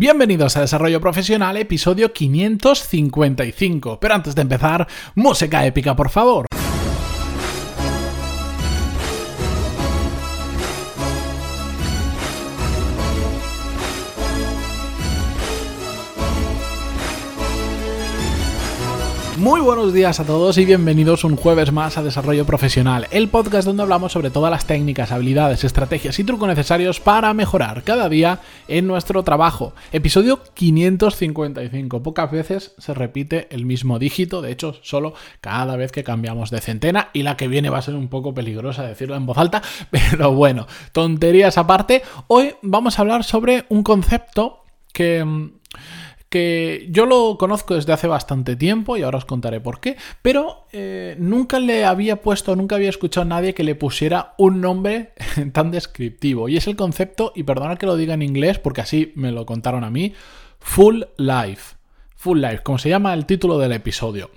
Bienvenidos a Desarrollo Profesional, episodio 555. Pero antes de empezar, música épica, por favor. Muy buenos días a todos y bienvenidos un jueves más a Desarrollo Profesional, el podcast donde hablamos sobre todas las técnicas, habilidades, estrategias y trucos necesarios para mejorar cada día en nuestro trabajo. Episodio 555. Pocas veces se repite el mismo dígito, de hecho, solo cada vez que cambiamos de centena y la que viene va a ser un poco peligrosa decirlo en voz alta, pero bueno, tonterías aparte, hoy vamos a hablar sobre un concepto que mm, que yo lo conozco desde hace bastante tiempo y ahora os contaré por qué, pero eh, nunca le había puesto, nunca había escuchado a nadie que le pusiera un nombre tan descriptivo. Y es el concepto, y perdonad que lo diga en inglés porque así me lo contaron a mí, full life. Full Life, como se llama el título del episodio.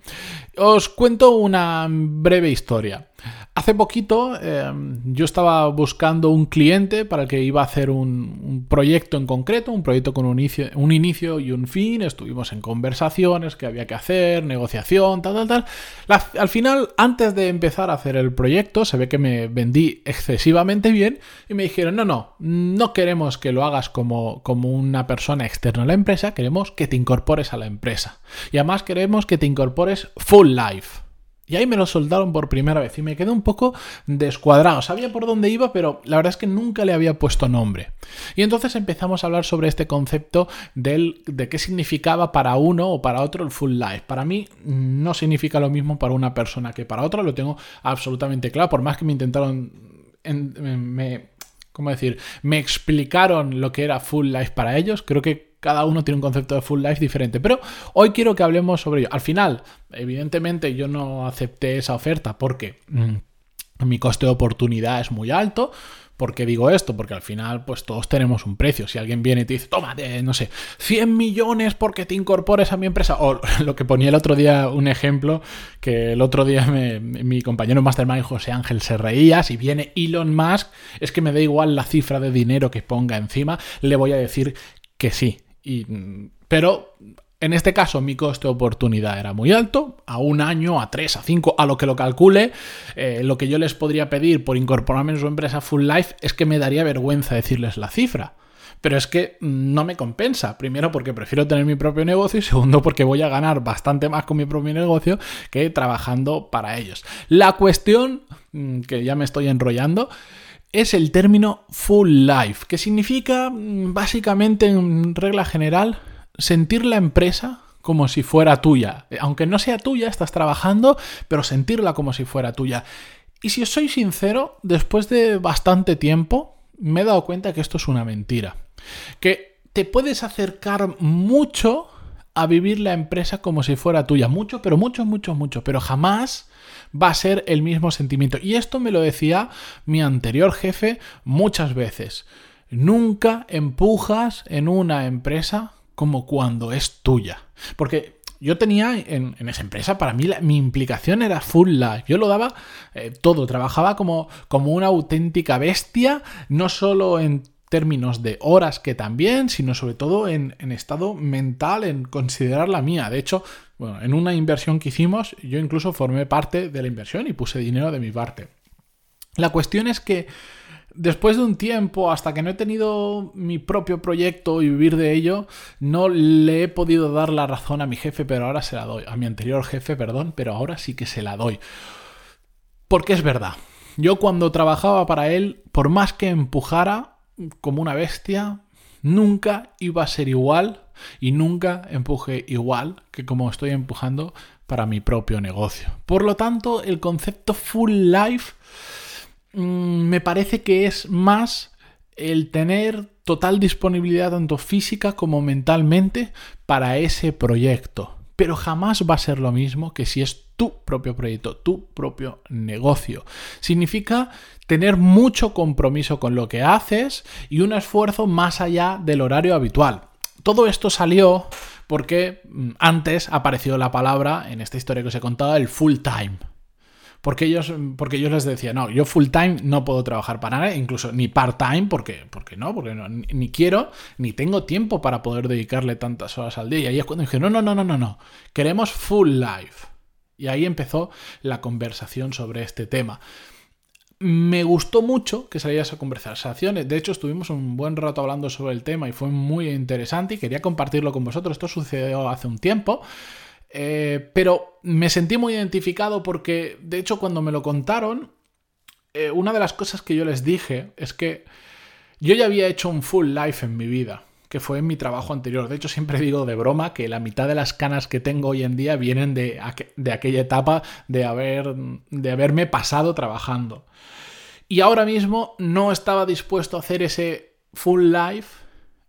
Os cuento una breve historia. Hace poquito em, yo estaba buscando un cliente para el que iba a hacer un, proyecto en concreto, un proyecto con un inicio, y un fin. Estuvimos en conversaciones, qué había que hacer, negociación, tal, tal, tal. al final, antes de empezar a hacer el proyecto, se ve que me vendí excesivamente bien y me dijeron, no, no, no queremos que lo hagas como, como una persona externa a la empresa, queremos que te incorpores a la empresa. Y además queremos que te incorpores full life. Y ahí me lo soldaron por primera vez y me quedé un poco descuadrado. Sabía por dónde iba, pero la verdad es que nunca le había puesto nombre. Y entonces empezamos a hablar sobre este concepto del, de qué significaba para uno o para otro el full life. Para mí no significa lo mismo para una persona que para otra, lo tengo absolutamente claro, por más que me intentaron... me, ¿Cómo decir? Me explicaron lo que era full life para ellos. Creo que cada uno tiene un concepto de full life diferente. Pero hoy quiero que hablemos sobre ello. Al final, evidentemente yo no acepté esa oferta porque mm, mi coste de oportunidad es muy alto. ¿Por qué digo esto? Porque al final, pues todos tenemos un precio. Si alguien viene y te dice, toma, no sé, 100 millones porque te incorpores a mi empresa. O lo que ponía el otro día, un ejemplo, que el otro día mi compañero Mastermind José Ángel se reía. Si viene Elon Musk, es que me da igual la cifra de dinero que ponga encima, le voy a decir que sí. Y, pero en este caso mi coste de oportunidad era muy alto, a un año, a tres, a cinco, a lo que lo calcule, eh, lo que yo les podría pedir por incorporarme en su empresa Full Life es que me daría vergüenza decirles la cifra. Pero es que no me compensa. Primero porque prefiero tener mi propio negocio y segundo porque voy a ganar bastante más con mi propio negocio que trabajando para ellos. La cuestión, mm, que ya me estoy enrollando, es el término full life, que significa mm, básicamente en regla general sentir la empresa como si fuera tuya. Aunque no sea tuya, estás trabajando, pero sentirla como si fuera tuya. Y si os soy sincero, después de bastante tiempo me he dado cuenta que esto es una mentira. Que te puedes acercar mucho a vivir la empresa como si fuera tuya. Mucho, pero mucho, mucho, mucho. Pero jamás va a ser el mismo sentimiento. Y esto me lo decía mi anterior jefe muchas veces. Nunca empujas en una empresa como cuando es tuya. Porque yo tenía en, esa empresa, para mí mi implicación era full life. Yo lo daba eh, todo, trabajaba como, como una auténtica bestia, no solo en términos de horas que también, sino sobre todo en, estado mental, en considerar la mía. De hecho, bueno, en una inversión que hicimos, yo incluso formé parte de la inversión y puse dinero de mi parte. La cuestión es que después de un tiempo, hasta que no he tenido mi propio proyecto y vivir de ello, no le he podido dar la razón a mi jefe, pero ahora se la doy. A mi anterior jefe, perdón, pero ahora sí que se la doy. Porque es verdad. Yo cuando trabajaba para él, por más que empujara, como una bestia, nunca iba a ser igual y nunca empuje igual que como estoy empujando para mi propio negocio. Por lo tanto, el concepto full life mm, me parece que es más el tener total disponibilidad tanto física como mentalmente para ese proyecto. Pero jamás va a ser lo mismo que si es tu propio proyecto, tu propio negocio. Significa tener mucho compromiso con lo que haces y un esfuerzo más allá del horario habitual. Todo esto salió porque mm, antes apareció la palabra, en esta historia que os he contado, el full time. Porque ellos, porque yo les decía, no, yo full time no puedo trabajar para nada, incluso ni part time, porque, porque no, porque no, ni, quiero, ni tengo tiempo para poder dedicarle tantas horas al día. Y ahí es cuando dije, no, no, no, no, no, no, queremos full life. Y ahí empezó la conversación sobre este tema. Me gustó mucho que saliera esa conversación. De hecho, estuvimos un buen rato hablando sobre el tema y fue muy interesante y quería compartirlo con vosotros. Esto sucedió hace un tiempo. Eh, pero me sentí muy identificado porque, de hecho, cuando me lo contaron, eh, una de las cosas que yo les dije es que yo ya había hecho un full life en mi vida, que fue en mi trabajo anterior. De hecho, siempre digo de broma que la mitad de las canas que tengo hoy en día vienen de, de aquella etapa de, haber, de haberme pasado trabajando. Y ahora mismo no estaba dispuesto a hacer ese full life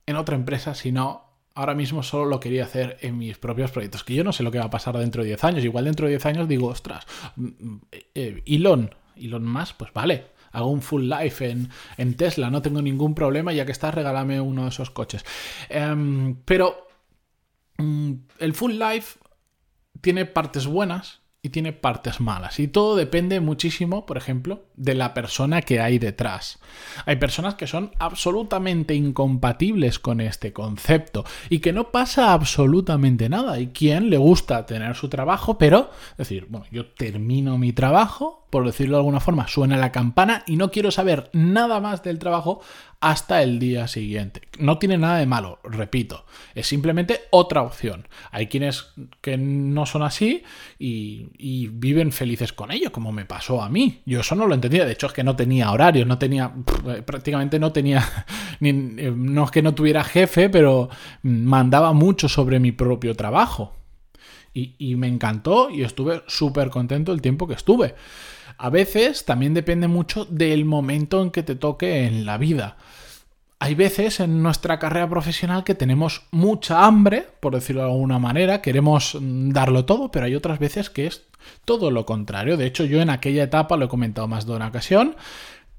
en otra empresa, sino ahora mismo solo lo quería hacer en mis propios proyectos, que yo no sé lo que va a pasar dentro de 10 años. Igual dentro de 10 años digo, ostras, mm, mm, eh, Elon, Elon más, pues vale, hago un full life en, en, Tesla, no tengo ningún problema, ya que estás, regálame uno de esos coches. Em, pero mm, el full life tiene partes buenas y tiene partes malas. Y todo depende muchísimo, por ejemplo, de la persona que hay detrás. Hay personas que son absolutamente incompatibles con este concepto y que no pasa absolutamente nada. Y quien le gusta tener su trabajo, pero decir, bueno, yo termino mi trabajo, por decirlo de alguna forma, suena la campana y no quiero saber nada más del trabajo hasta el día siguiente. No tiene nada de malo, repito, es simplemente otra opción. Hay quienes que no son así y, viven felices con ello, como me pasó a mí. Yo eso no lo entendía, de hecho es que no tenía horario, no tenía, prácticamente no tenía, eh, no es que no tuviera jefe, pero mandaba mucho sobre mi propio trabajo. Y me encantó y estuve súper contento el tiempo que estuve. A veces también depende mucho del momento en que te toque en la vida. Hay veces en nuestra carrera profesional que tenemos mucha hambre, por decirlo de alguna manera, queremos mm, darlo todo, pero hay otras veces que es todo lo contrario. De hecho, yo en aquella etapa, lo he comentado más de una ocasión,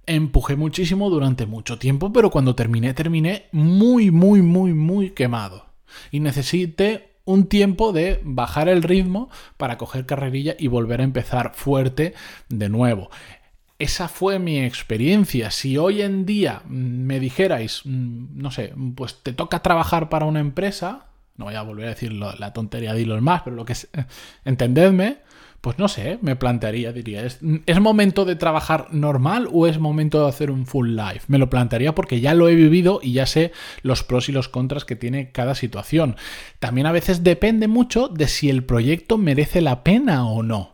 empujé muchísimo durante mucho tiempo, pero cuando terminé, terminé muy, muy, muy, muy quemado. Y necesité un tiempo de bajar el ritmo para coger carrerilla y volver a empezar fuerte de nuevo. Esa fue mi experiencia. Si hoy en día me dijerais, mm, no sé, pues te toca trabajar para una empresa, no voy a volver a decir la tontería de los más, pero lo que es, eh, entendedme, pues no sé, me plantearía, diría, ¿es, ¿es, momento de trabajar normal o es momento de hacer un full life? Me lo plantearía porque ya lo he vivido y ya sé los pros y los contras que tiene cada situación. También a veces depende mucho de si el proyecto merece la pena o no.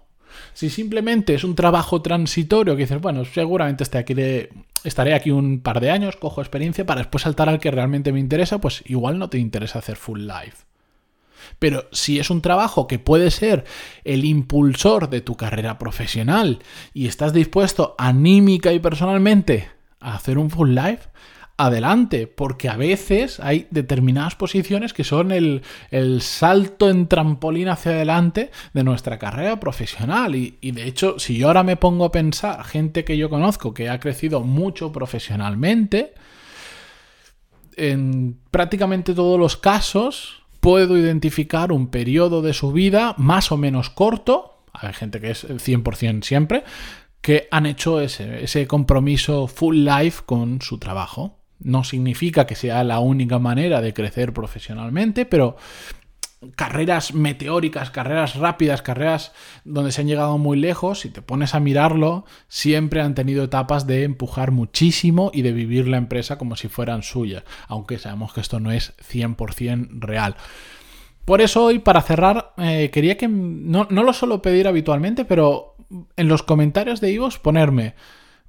Si simplemente es un trabajo transitorio que dices, bueno, seguramente estaré aquí un par de años, cojo experiencia para después saltar al que realmente me interesa, pues igual no te interesa hacer full life. Pero si es un trabajo que puede ser el impulsor de tu carrera profesional y estás dispuesto anímica y personalmente a hacer un full life, adelante, porque a veces hay determinadas posiciones que son el, salto en trampolín hacia adelante de nuestra carrera profesional. Y, y, de hecho, si yo ahora me pongo a pensar, gente que yo conozco que ha crecido mucho profesionalmente, en prácticamente todos los casos puedo identificar un periodo de su vida más o menos corto, hay gente que es 100% siempre, que han hecho ese, ese compromiso full life con su trabajo. No significa que sea la única manera de crecer profesionalmente, pero carreras meteóricas, carreras rápidas, carreras donde se han llegado muy lejos, si te pones a mirarlo, siempre han tenido etapas de empujar muchísimo y de vivir la empresa como si fueran suyas, aunque sabemos que esto no es 100% real. Por eso hoy, para cerrar, eh, quería que no, no, lo suelo pedir habitualmente, pero en los comentarios de Ivos ponerme,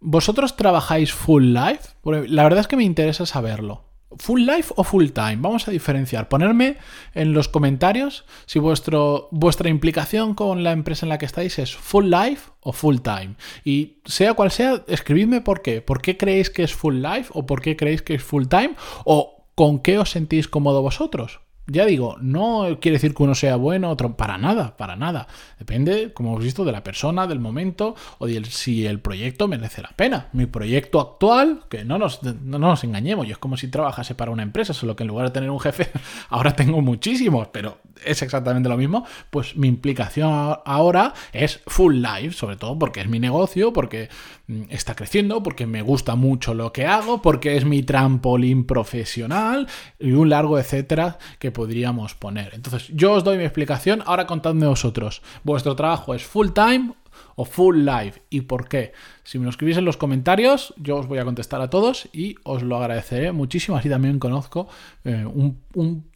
¿vosotros trabajáis full life? la verdad es que me interesa saberlo. ¿Full life o full time? Vamos a diferenciar. Ponerme en los comentarios si vuestro, vuestra implicación con la empresa en la que estáis es full life o full time. Y sea cual sea, escribidme por qué. ¿Por qué creéis que es full life o por qué creéis que es full time? ¿O con qué os sentís cómodo vosotros? Ya digo, no quiere decir que uno sea bueno, otro, para nada, para nada. Depende, como hemos visto, de la persona, del momento o si el proyecto merece la pena. Mi proyecto actual, que no nos, no nos engañemos, yo es como si trabajase para una empresa, solo que en lugar de tener un jefe, ahora tengo muchísimos, pero es exactamente lo mismo, pues mi implicación ahora es full life, sobre todo porque es mi negocio, porque mm, está creciendo, porque me gusta mucho lo que hago, porque es mi trampolín profesional y un largo etcétera que podríamos poner. Entonces, yo os doy mi explicación, ahora contadme vosotros, ¿vuestro trabajo es full time o full life y por qué? Si me lo escribís en los comentarios, yo os voy a contestar a todos y os lo agradeceré muchísimo. Así también conozco eh, un,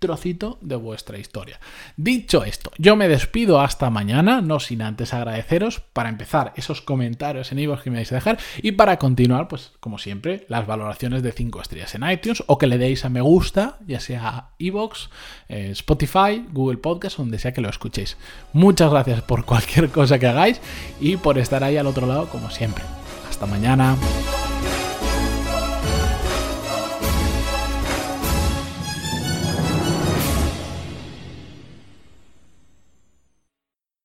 trocito de vuestra historia. Dicho esto, yo me despido hasta mañana, no sin antes agradeceros para empezar esos comentarios en iVoox que me vais a dejar y para continuar, pues como siempre, las valoraciones de 5 estrellas en iTunes o que le deis a me gusta, ya sea iVoox, eh, Spotify, Google Podcast, donde sea que lo escuchéis. Muchas gracias por cualquier cosa que hagáis y por estar ahí al otro lado como siempre. Hasta mañana.